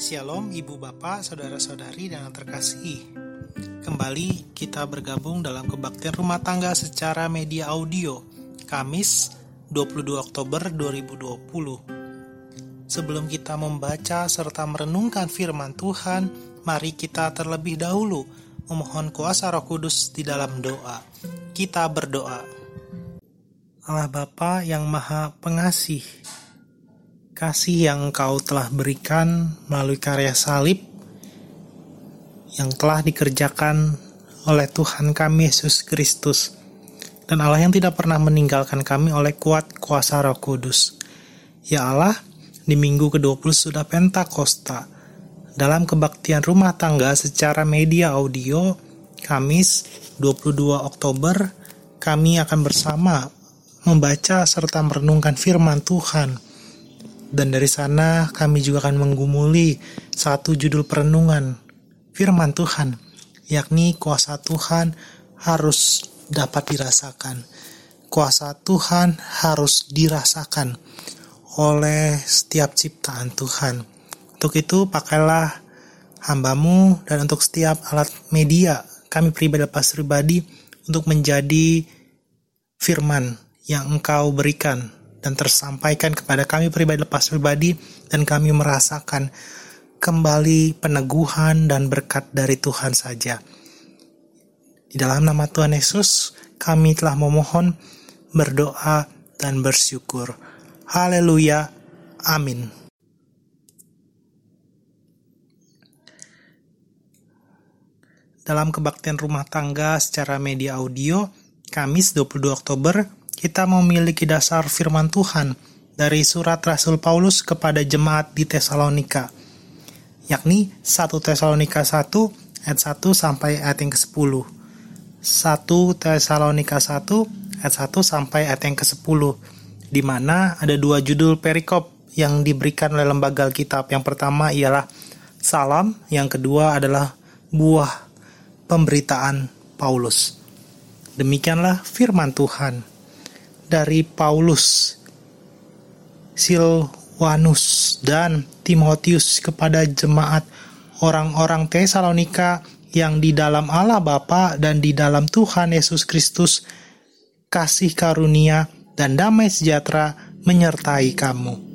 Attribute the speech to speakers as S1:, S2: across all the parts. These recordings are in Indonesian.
S1: Shalom Ibu Bapak, Saudara-saudari dan yang terkasih. Kembali kita bergabung dalam kebaktian rumah tangga secara media audio Kamis 22 Oktober 2020. Sebelum kita membaca serta merenungkan firman Tuhan, mari kita terlebih dahulu memohon kuasa Roh Kudus di dalam doa. Kita berdoa. Allah Bapa yang Maha Pengasih, kasih yang Engkau telah berikan melalui karya salib yang telah dikerjakan oleh Tuhan kami Yesus Kristus dan Allah yang tidak pernah meninggalkan kami oleh kuat kuasa Roh Kudus. Ya Allah, di minggu ke-20 sudah Pentakosta. Dalam kebaktian rumah tangga secara media audio, Kamis 22 Oktober, kami akan bersama membaca serta merenungkan firman Tuhan dan dari sana kami juga akan menggumuli satu judul perenungan firman Tuhan, yakni kuasa Tuhan harus dapat dirasakan. Kuasa Tuhan harus dirasakan oleh setiap ciptaan Tuhan. Untuk itu pakailah hambamu dan untuk setiap alat media kami pribadi lepas pribadi untuk menjadi firman yang engkau berikan dan tersampaikan kepada kami pribadi lepas pribadi dan kami merasakan kembali peneguhan dan berkat dari Tuhan saja. Di dalam nama Tuhan Yesus, kami telah memohon, berdoa, dan bersyukur. Haleluya. Amin. Dalam kebaktian rumah tangga secara media audio, Kamis 22 Oktober kita memiliki dasar firman Tuhan dari surat Rasul Paulus kepada jemaat di Tesalonika, yakni 1 Tesalonika 1 ayat 1 sampai ayat yang ke-10. 1 Tesalonika 1 ayat 1 sampai ayat yang ke-10, di mana ada dua judul perikop yang diberikan oleh lembaga Alkitab. Yang pertama ialah salam, yang kedua adalah buah pemberitaan Paulus. Demikianlah firman Tuhan dari Paulus, Silwanus, dan Timotius kepada jemaat orang-orang Tesalonika yang di dalam Allah Bapa dan di dalam Tuhan Yesus Kristus kasih karunia dan damai sejahtera menyertai kamu.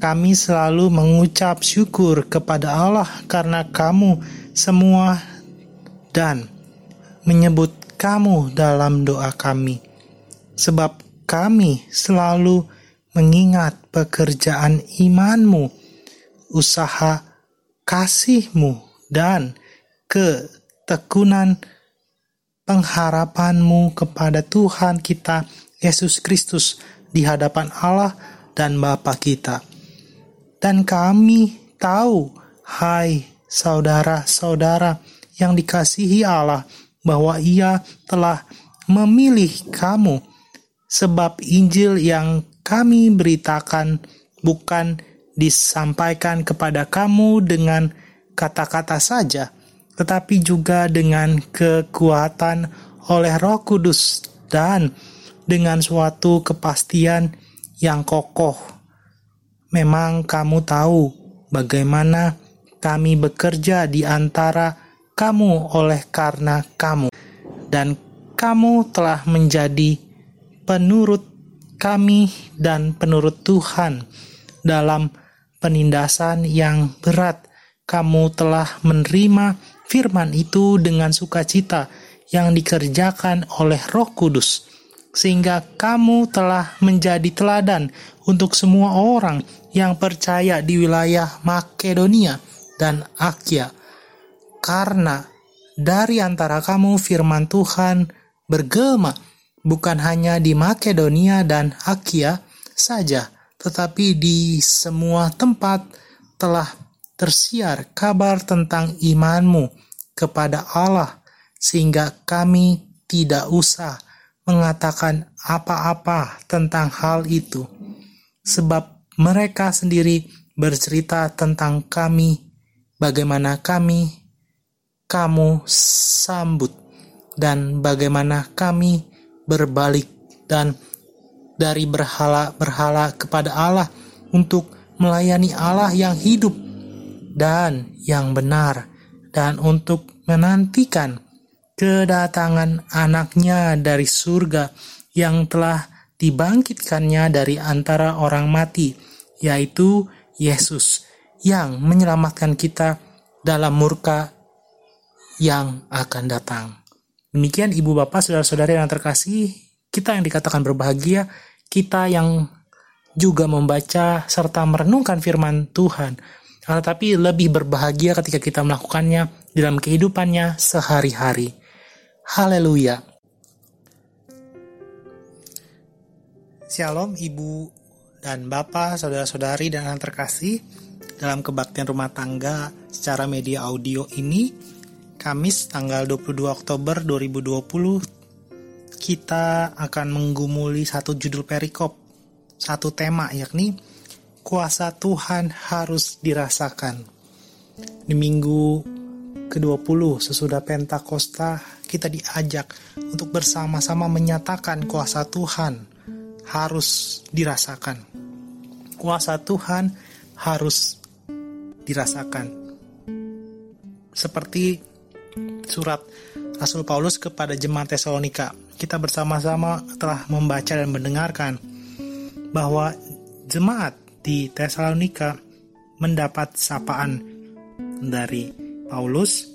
S1: Kami selalu mengucap syukur kepada Allah karena kamu semua dan menyebut kamu dalam doa kami sebab kami selalu mengingat pekerjaan imanmu, usaha kasihmu, dan ketekunan pengharapanmu kepada Tuhan kita Yesus Kristus di hadapan Allah dan Bapa kita. Dan kami tahu, hai saudara-saudara yang dikasihi Allah, bahwa Ia telah memilih kamu sebab Injil yang kami beritakan bukan disampaikan kepada kamu dengan kata-kata saja, tetapi juga dengan kekuatan oleh Roh Kudus dan dengan suatu kepastian yang kokoh. Memang kamu tahu bagaimana kami bekerja di antara kamu oleh karena kamu, dan kamu telah menjadi penurut kami dan penurut Tuhan dalam penindasan yang berat. Kamu telah menerima firman itu dengan sukacita yang dikerjakan oleh Roh Kudus, sehingga kamu telah menjadi teladan untuk semua orang yang percaya di wilayah Makedonia dan Akia. Karena dari antara kamu firman Tuhan bergema bukan hanya di Makedonia dan Akia saja, tetapi di semua tempat telah tersiar kabar tentang imanmu kepada Allah, sehingga kami tidak usah mengatakan apa-apa tentang hal itu, sebab mereka sendiri bercerita tentang kami, bagaimana kami, kamu sambut, dan bagaimana kami berbalik dan dari berhala-berhala kepada Allah untuk melayani Allah yang hidup dan yang benar, dan untuk menantikan kedatangan anaknya dari surga yang telah dibangkitkannya dari antara orang mati, yaitu Yesus yang menyelamatkan kita dalam murka yang akan datang. Demikian ibu bapak saudara-saudari yang terkasih, kita yang dikatakan berbahagia, kita yang juga membaca serta merenungkan firman Tuhan, tetapi lebih berbahagia ketika kita melakukannya dalam kehidupannya sehari-hari. Haleluya. Shalom Ibu dan Bapak, saudara-saudari dan anak terkasih. Dalam kebaktian rumah tangga secara media audio ini, Kamis tanggal 22 Oktober 2020, kita akan menggumuli satu judul perikop, satu tema yakni kuasa Tuhan harus dirasakan. Di minggu ke-20 sesudah Pentakosta, kita diajak untuk bersama-sama menyatakan kuasa Tuhan harus dirasakan. Kuasa Tuhan harus dirasakan. Seperti surat Rasul Paulus kepada jemaat Tesalonika. Kita bersama-sama telah membaca dan mendengarkan bahwa jemaat di Tesalonika mendapat sapaan dari Paulus,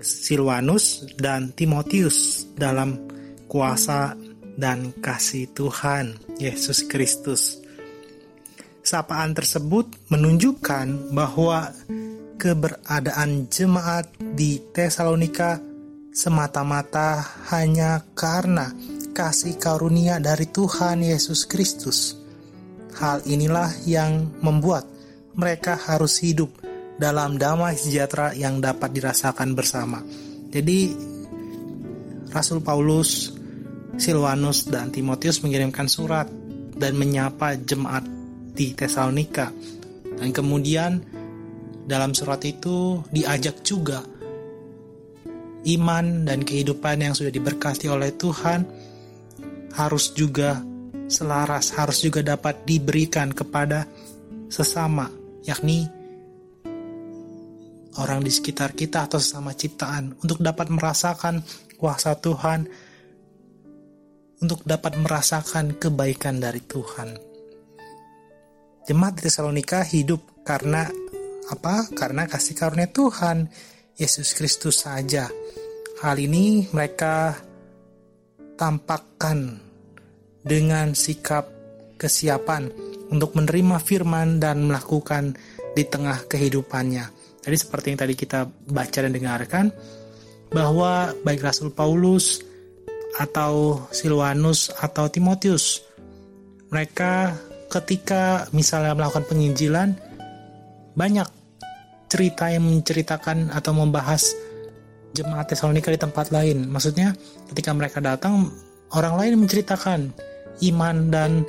S1: Silvanus, dan Timotius dalam kuasa dan kasih Tuhan Yesus Kristus. Sapaan tersebut menunjukkan bahwa keberadaan jemaat di Tesalonika semata-mata hanya karena kasih karunia dari Tuhan Yesus Kristus. Hal inilah yang membuat mereka harus hidup dalam damai sejahtera yang dapat dirasakan bersama. Jadi Rasul Paulus, Silvanus dan Timotius mengirimkan surat dan menyapa jemaat di Tesalonika. Dan kemudian dalam surat itu diajak juga iman dan kehidupan yang sudah diberkati oleh Tuhan harus juga selaras harus juga dapat diberikan kepada sesama, yakni orang di sekitar kita atau sesama ciptaan untuk dapat merasakan kuasa Tuhan, untuk dapat merasakan kebaikan dari Tuhan. Jemaat di Tesalonika hidup karena apa? Karena kasih karunia Tuhan Yesus Kristus saja. Hal ini mereka tampakkan dengan sikap kesiapan untuk menerima firman dan melakukan di tengah kehidupannya. Jadi seperti yang tadi kita baca dan dengarkan bahwa baik Rasul Paulus atau Silvanus atau Timotius mereka ketika misalnya melakukan penginjilan banyak cerita yang menceritakan atau membahas jemaat Tesalonika di tempat lain. Maksudnya ketika mereka datang orang lain menceritakan iman dan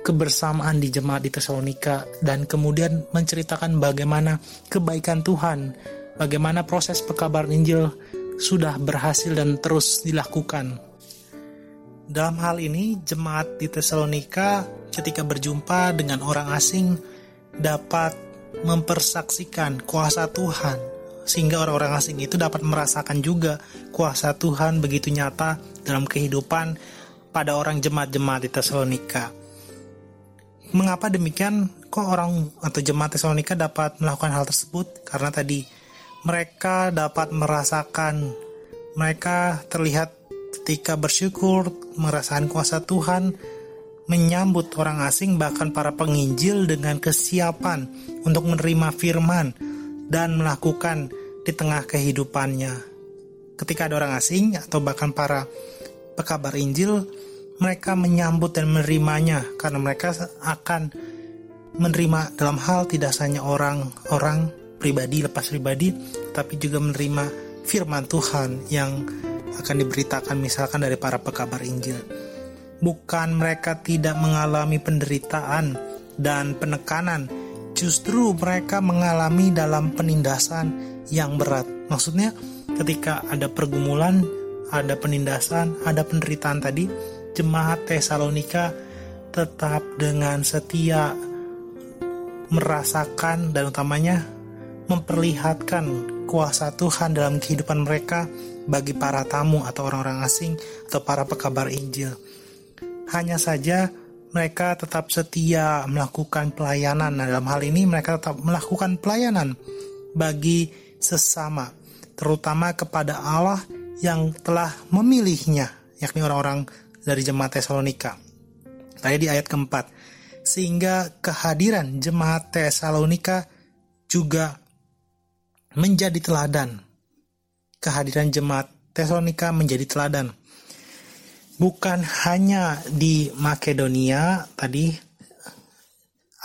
S1: kebersamaan di jemaat di Tesalonika dan kemudian menceritakan bagaimana kebaikan Tuhan, bagaimana proses pekabaran Injil sudah berhasil dan terus dilakukan. Dalam hal ini, jemaat di Tesalonika ketika berjumpa dengan orang asing dapat mempersaksikan kuasa Tuhan sehingga orang-orang asing itu dapat merasakan juga kuasa Tuhan begitu nyata dalam kehidupan pada orang jemaat-jemaat di Tesalonika. Mengapa demikian? Kok orang atau jemaat Tesalonika dapat melakukan hal tersebut? Karena tadi mereka dapat merasakan, mereka terlihat ketika bersyukur, merasakan kuasa Tuhan, menyambut orang asing bahkan para penginjil dengan kesiapan untuk menerima firman dan melakukan di tengah kehidupannya. Ketika ada orang asing atau bahkan para pekabar Injil, mereka menyambut dan menerimanya karena mereka akan menerima dalam hal tidak hanya orang-orang pribadi lepas pribadi, tapi juga menerima firman Tuhan yang akan diberitakan misalkan dari para pekabar Injil. Bukan mereka tidak mengalami penderitaan dan penekanan, justru mereka mengalami dalam penindasan yang berat. Maksudnya ketika ada pergumulan ada penindasan, ada penderitaan tadi, jemaat Tesalonika tetap dengan setia merasakan dan utamanya memperlihatkan kuasa Tuhan dalam kehidupan mereka bagi para tamu atau orang-orang asing atau para pekabar Injil. Hanya saja mereka tetap setia melakukan pelayanan. Nah, dalam hal ini mereka tetap melakukan pelayanan bagi sesama, terutama kepada Allah yang telah memilihnya, yakni orang-orang dari jemaat Tesalonika. Tadi di ayat keempat, sehingga kehadiran jemaat Tesalonika juga menjadi teladan. Kehadiran jemaat Tesalonika menjadi teladan bukan hanya di Makedonia tadi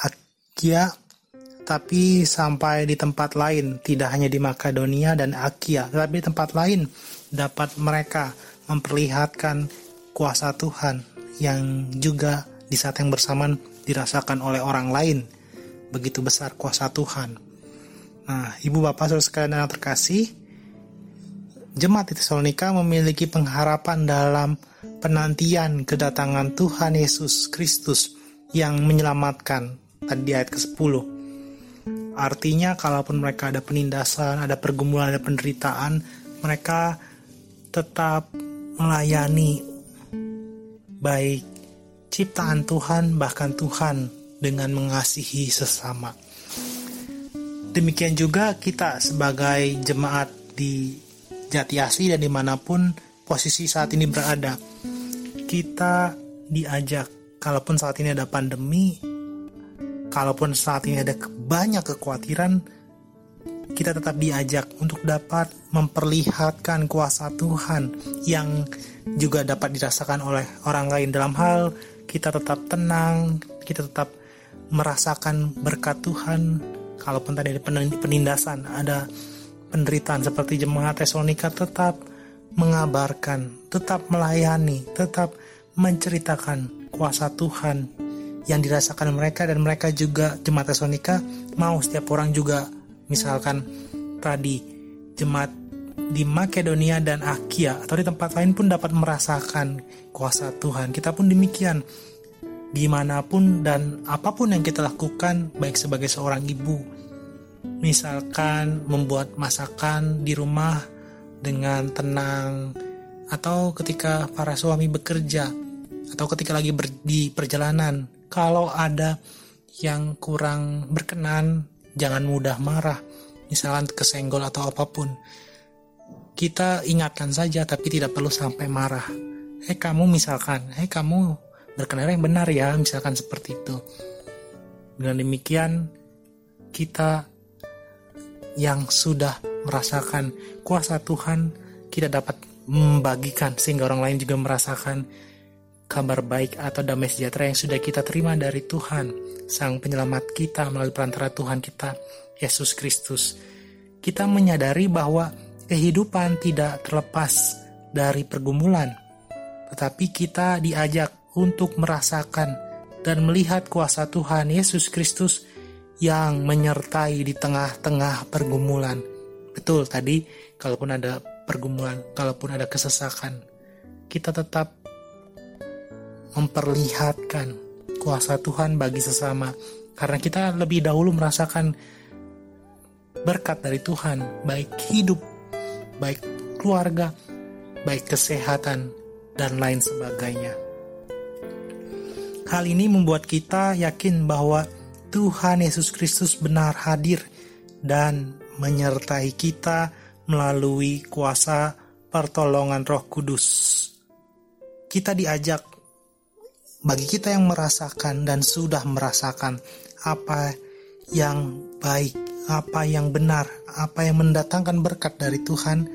S1: Akia tapi sampai di tempat lain. Tidak hanya di Makedonia dan Akia tapi di tempat lain dapat mereka memperlihatkan kuasa Tuhan yang juga di saat yang bersamaan dirasakan oleh orang lain. Begitu besar kuasa Tuhan. Nah ibu bapak saudara sekalian yang terkasih jemaat di Tesalonika memiliki pengharapan dalam penantian kedatangan Tuhan Yesus Kristus yang menyelamatkan tadi di ayat ke-10. Artinya kalaupun mereka ada penindasan, ada pergumulan, ada penderitaan, mereka tetap melayani baik ciptaan Tuhan bahkan Tuhan dengan mengasihi sesama. Demikian juga kita sebagai jemaat di Jatiasi dan di mana pun posisi saat ini berada kita diajak kalaupun saat ini ada pandemi kalaupun saat ini ada banyak kekhawatiran kita tetap diajak untuk dapat memperlihatkan kuasa Tuhan yang juga dapat dirasakan oleh orang lain dalam hal kita tetap tenang, kita tetap merasakan berkat Tuhan. Kalaupun tadi ada penindasan, ada penderitaan seperti jemaat Tesalonika tetap mengabarkan, tetap melayani, tetap menceritakan kuasa Tuhan yang dirasakan mereka dan mereka juga jemaat Tesonika mau setiap orang juga misalkan tadi jemaat di Makedonia dan Akia atau di tempat lain pun dapat merasakan kuasa Tuhan. Kita pun demikian di mana pun dan apa pun yang kita lakukan baik sebagai seorang ibu misalkan membuat masakan di rumah dengan tenang atau ketika para suami bekerja atau ketika lagi ber, di perjalanan. Kalau ada yang kurang berkenan jangan mudah marah misalkan kesenggol atau apa pun. Kita ingatkan saja tapi tidak perlu sampai marah. Eh kamu misalkan eh kamu berkenan yang benar ya misalkan seperti itu. Dengan demikian kita yang sudah merasakan kuasa Tuhan kita dapat membagikan sehingga orang lain juga merasakan kabar baik atau damai sejahtera yang sudah kita terima dari Tuhan, Sang Penyelamat kita melalui perantara Tuhan kita, Yesus Kristus. Kita menyadari bahwa kehidupan tidak terlepas dari pergumulan, tetapi kita diajak untuk merasakan dan melihat kuasa Tuhan Yesus Kristus yang menyertai di tengah-tengah pergumulan. Betul tadi, kalaupun ada pergumulan, kalaupun ada kesesakan, kita tetap memperlihatkan kuasa Tuhan bagi sesama karena kita lebih dahulu merasakan berkat dari Tuhan baik hidup baik keluarga baik kesehatan dan lain sebagainya hal ini membuat kita yakin bahwa Tuhan Yesus Kristus benar hadir dan menyertai kita melalui kuasa pertolongan Roh Kudus. Kita diajak bagi kita yang merasakan dan sudah merasakan apa yang baik, apa yang benar, apa yang mendatangkan berkat dari Tuhan,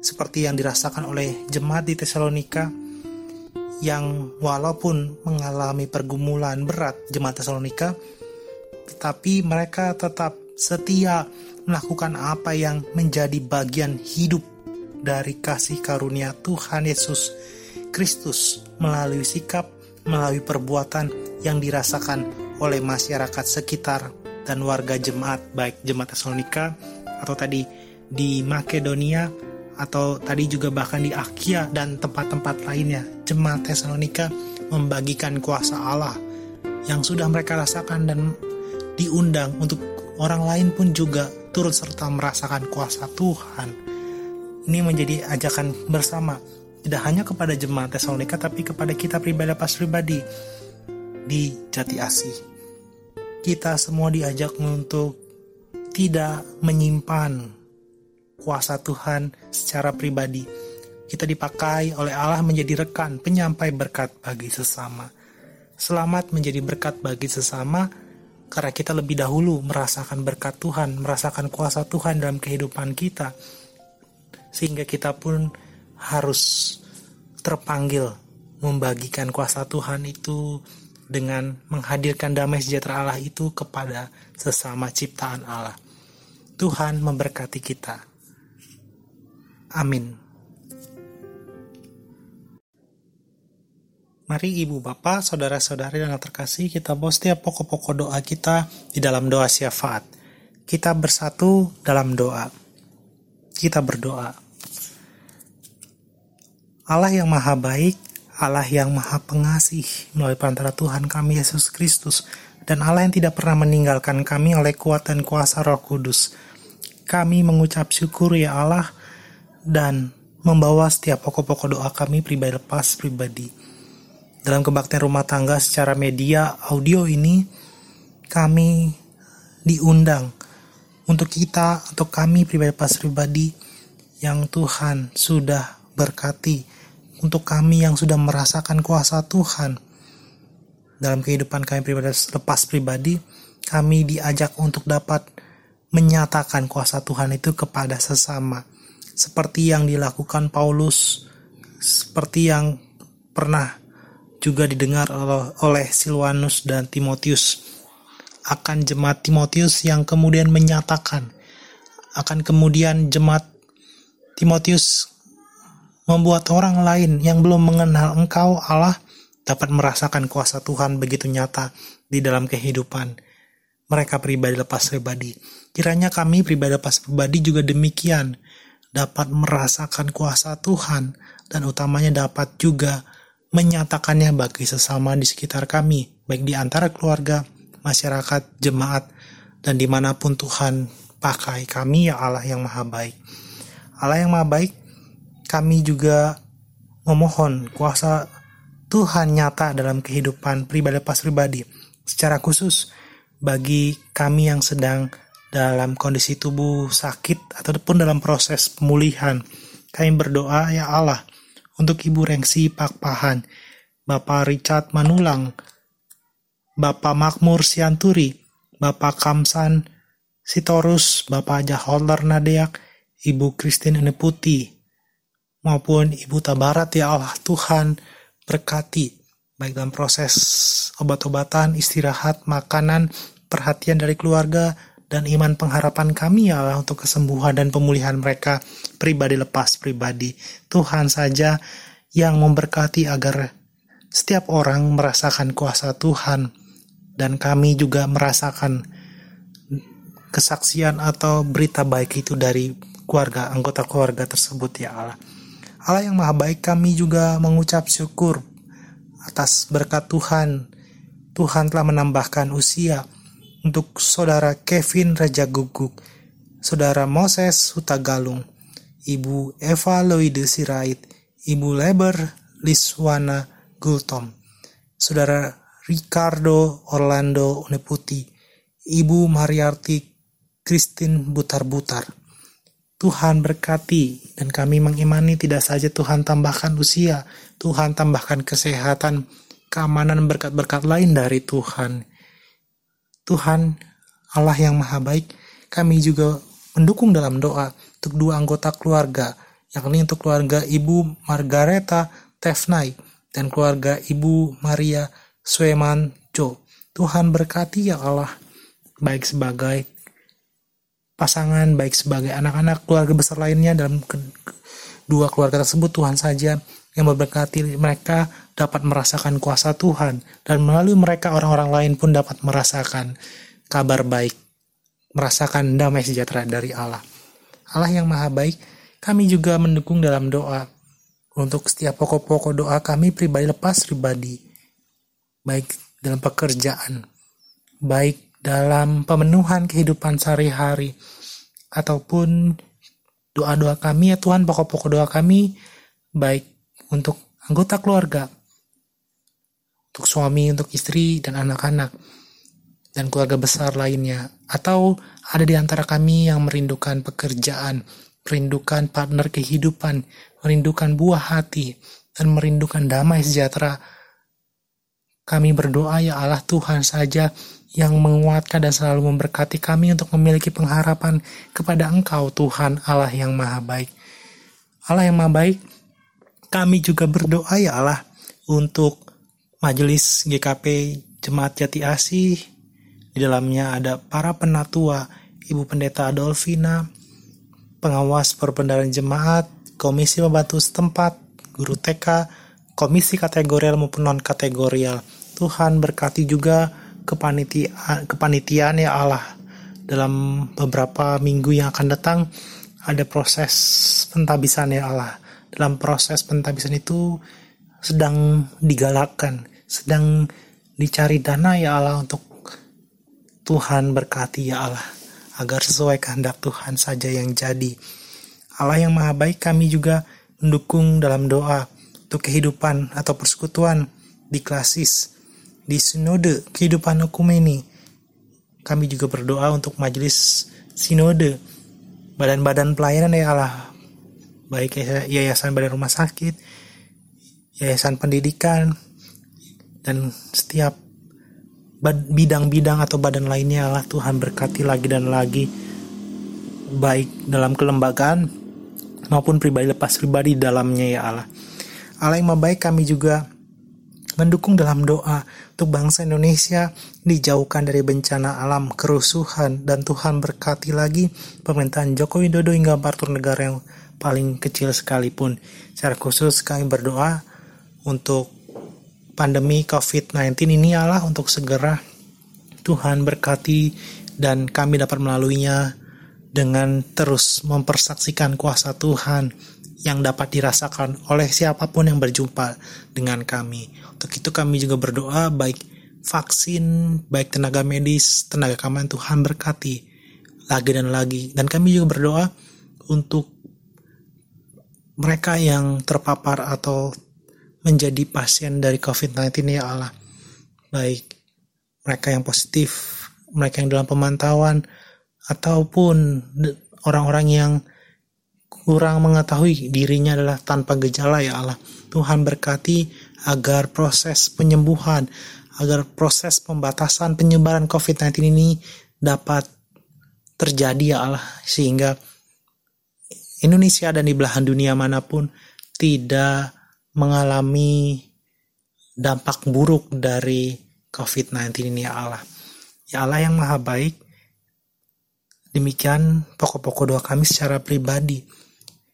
S1: seperti yang dirasakan oleh jemaat di Tesalonika, yang walaupun mengalami pergumulan berat jemaat Tesalonika, tetapi mereka tetap setia melakukan apa yang menjadi bagian hidup dari kasih karunia Tuhan Yesus Kristus melalui sikap melalui perbuatan yang dirasakan oleh masyarakat sekitar dan warga jemaat baik jemaat Tesalonika atau tadi di Makedonia atau tadi juga bahkan di Akia dan tempat-tempat lainnya. Jemaat Tesalonika membagikan kuasa Allah yang sudah mereka rasakan dan diundang untuk orang lain pun juga turut serta merasakan kuasa Tuhan. Ini menjadi ajakan bersama, tidak hanya kepada jemaat Tesalonika, tapi kepada kita pribadi pas pribadi di Jati Asih. Kita semua diajak untuk tidak menyimpan kuasa Tuhan secara pribadi. Kita dipakai oleh Allah menjadi rekan penyampai berkat bagi sesama. Selamat menjadi berkat bagi sesama karena kita lebih dahulu merasakan berkat Tuhan, merasakan kuasa Tuhan dalam kehidupan kita, sehingga kita pun harus terpanggil membagikan kuasa Tuhan itu dengan menghadirkan damai sejahtera Allah itu kepada sesama ciptaan Allah. Tuhan memberkati kita. Amin. Mari ibu bapak, saudara-saudari dan terkasih kita bawa setiap pokok-pokok doa kita di dalam doa syafaat. Kita bersatu dalam doa. Kita berdoa. Allah yang maha baik, Allah yang maha pengasih melalui perantara Tuhan kami Yesus Kristus, dan Allah yang tidak pernah meninggalkan kami oleh kuat dan kuasa roh kudus. Kami mengucap syukur ya Allah dan membawa setiap pokok-pokok doa kami pribadi lepas pribadi dalam kebaktian rumah tangga secara media audio ini kami diundang untuk kita atau kami pribadi pas pribadi yang Tuhan sudah berkati untuk kami yang sudah merasakan kuasa Tuhan. Dalam kehidupan kami pribadi lepas pribadi kami diajak untuk dapat menyatakan kuasa Tuhan itu kepada sesama. Seperti yang dilakukan Paulus seperti yang pernah juga didengar oleh Silwanus dan Timotius akan jemaat Timotius yang kemudian menyatakan akan kemudian jemaat Timotius membuat orang lain yang belum mengenal engkau Allah dapat merasakan kuasa Tuhan begitu nyata di dalam kehidupan mereka pribadi lepas pribadi. Kiranya kami pribadi lepas pribadi juga demikian dapat merasakan kuasa Tuhan dan utamanya dapat juga menyatakannya bagi sesama di sekitar kami, baik di antara keluarga, masyarakat, jemaat, dan di mana pun Tuhan pakai kami ya Allah yang maha baik. Allah yang maha baik, kami juga memohon kuasa Tuhan nyata dalam kehidupan pribadi pas pribadi, secara khusus bagi kami yang sedang dalam kondisi tubuh sakit ataupun dalam proses pemulihan. Kami berdoa ya Allah, untuk Ibu Rengsi Pakpahan, Bapak Richard Manulang, Bapak Makmur Sianturi, Bapak Kamsan Sitorus, Bapak Jaholder Nadeak, Ibu Christine Eneputi, maupun Ibu Tabarat ya Allah Tuhan berkati baik dalam proses obat-obatan, istirahat, makanan, perhatian dari keluarga, dan iman pengharapan kami ya Allah untuk kesembuhan dan pemulihan mereka pribadi lepas pribadi. Tuhan saja yang memberkati agar setiap orang merasakan kuasa Tuhan dan kami juga merasakan kesaksian atau berita baik itu dari keluarga anggota keluarga tersebut ya Allah. Allah yang maha baik kami juga mengucap syukur atas berkat Tuhan. Tuhan telah menambahkan usia untuk saudara Kevin Raja Guguk, saudara Moses Hutagalung, Ibu Eva Loide Sirait, Ibu Leber Liswana Gultom, saudara Ricardo Orlando Uneputi, Ibu Mariarti Christine Butar-Butar. Tuhan berkati dan kami mengimani tidak saja Tuhan tambahkan usia, Tuhan tambahkan kesehatan, keamanan berkat-berkat lain dari Tuhan. Tuhan Allah yang maha baik, kami juga mendukung dalam doa untuk dua anggota keluarga, yakni untuk keluarga Ibu Margareta Tefnai dan keluarga Ibu Maria Sweman Jo. Tuhan berkati ya Allah, baik sebagai pasangan, baik sebagai anak-anak keluarga besar lainnya dalam dua keluarga tersebut Tuhan saja yang memberkati mereka dapat merasakan kuasa Tuhan dan melalui mereka orang-orang lain pun dapat merasakan kabar baik, merasakan damai sejahtera dari Allah. Allah yang maha baik, kami juga mendukung dalam doa untuk setiap pokok-pokok doa kami pribadi lepas pribadi, baik dalam pekerjaan, baik dalam pemenuhan kehidupan sehari-hari, ataupun doa-doa kami ya Tuhan, pokok-pokok doa kami baik untuk anggota keluarga, untuk suami, untuk istri dan anak-anak dan keluarga besar lainnya atau ada di antara kami yang merindukan pekerjaan, merindukan partner kehidupan, merindukan buah hati dan merindukan damai sejahtera. Kami berdoa ya Allah Tuhan saja yang menguatkan dan selalu memberkati kami untuk memiliki pengharapan kepada Engkau Tuhan Allah yang Maha Baik. Allah yang Maha Baik, kami juga berdoa ya Allah untuk Majelis GKP Jemaat Jati Asih. Di dalamnya ada para penatua, Ibu Pendeta Adolfina, pengawas perbendaharaan jemaat, komisi membantu setempat, guru TK, komisi kategorial maupun non kategorial. Tuhan berkati juga kepanitiaan, kepanitiaan ya Allah dalam beberapa minggu yang akan datang ada proses pentabisan ya Allah dalam proses pentabisan itu sedang digalakkan sedang dicari dana ya Allah untuk Tuhan berkati ya Allah agar sesuai kehendak Tuhan saja yang jadi Allah yang maha baik kami juga mendukung dalam doa untuk kehidupan atau persekutuan di klasis di sinode kehidupan hukum ini. Kami juga berdoa untuk majelis sinode, badan-badan pelayanan ya Allah, baik yayasan badan rumah sakit, yayasan pendidikan, dan setiap bidang-bidang atau badan lainnya Allah Tuhan berkati lagi dan lagi baik dalam kelembagaan maupun pribadi lepas pribadi dalamnya ya Allah. Allah yang baik kami juga mendukung dalam doa untuk bangsa Indonesia dijauhkan dari bencana alam, kerusuhan, dan Tuhan berkati lagi pemerintahan Joko Widodo hingga aparatur negara yang paling kecil sekalipun. Secara khusus kami berdoa untuk pandemi COVID-19 ini Allah untuk segera Tuhan berkati dan kami dapat melaluinya dengan terus mempersaksikan kuasa Tuhan yang dapat dirasakan oleh siapa pun yang berjumpa dengan kami. Untuk itu kami juga berdoa baik vaksin, baik tenaga medis, tenaga keamanan Tuhan berkati lagi dan lagi. Dan kami juga berdoa untuk mereka yang terpapar atau menjadi pasien dari COVID-19 ya Allah. Baik mereka yang positif, mereka yang dalam pemantauan, ataupun orang-orang yang kurang mengetahui dirinya adalah tanpa gejala ya Allah. Tuhan berkati agar proses penyembuhan, agar proses pembatasan penyebaran COVID-19 ini dapat terjadi ya Allah sehingga Indonesia dan di belahan dunia mana pun tidak mengalami dampak buruk dari COVID-19 ini ya Allah. Ya Allah yang maha baik, demikian pokok-pokok doa kami secara pribadi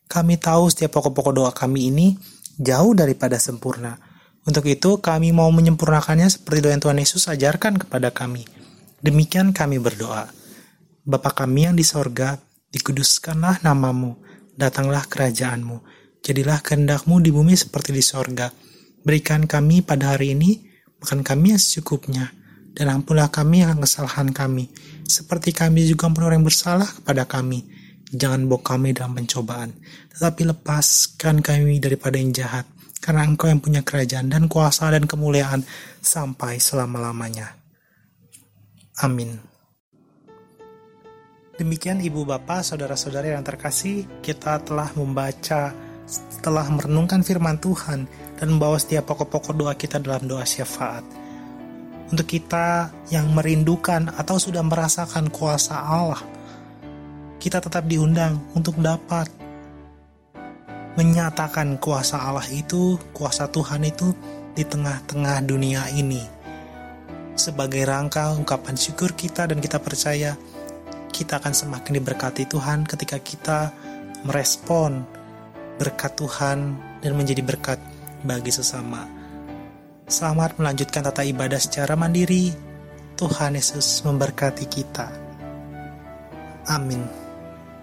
S1: kami tahu setiap pokok-pokok doa kami ini jauh daripada sempurna. Untuk itu, kami mau menyempurnakannya seperti doa yang Tuhan Yesus ajarkan kepada kami. Demikian kami berdoa. Bapa kami yang di sorga, dikuduskanlah namamu, datanglah kerajaanmu, jadilah kehendakmu di bumi seperti di sorga. Berikan kami pada hari ini, makan kami yang secukupnya, dan ampunlah kami yang kesalahan kami, seperti kami juga ampun orang yang bersalah kepada kami Jangan bawa kami dalam pencobaan, tetapi lepaskan kami daripada yang jahat, karena engkau yang punya kerajaan dan kuasa dan kemuliaan sampai selama-lamanya. Amin. Demikian ibu bapak, saudara-saudari yang terkasih, kita telah membaca, telah merenungkan firman Tuhan, dan membawa setiap pokok-pokok doa kita dalam doa syafaat. Untuk kita yang merindukan atau sudah merasakan kuasa Allah, kita tetap diundang untuk dapat menyatakan kuasa Allah itu, kuasa Tuhan itu di tengah-tengah dunia ini. Sebagai rangka ungkapan syukur kita dan kita percaya kita akan semakin diberkati Tuhan ketika kita merespon berkat Tuhan dan menjadi berkat bagi sesama. Selamat melanjutkan tata ibadah secara mandiri. Tuhan Yesus memberkati kita. Amin.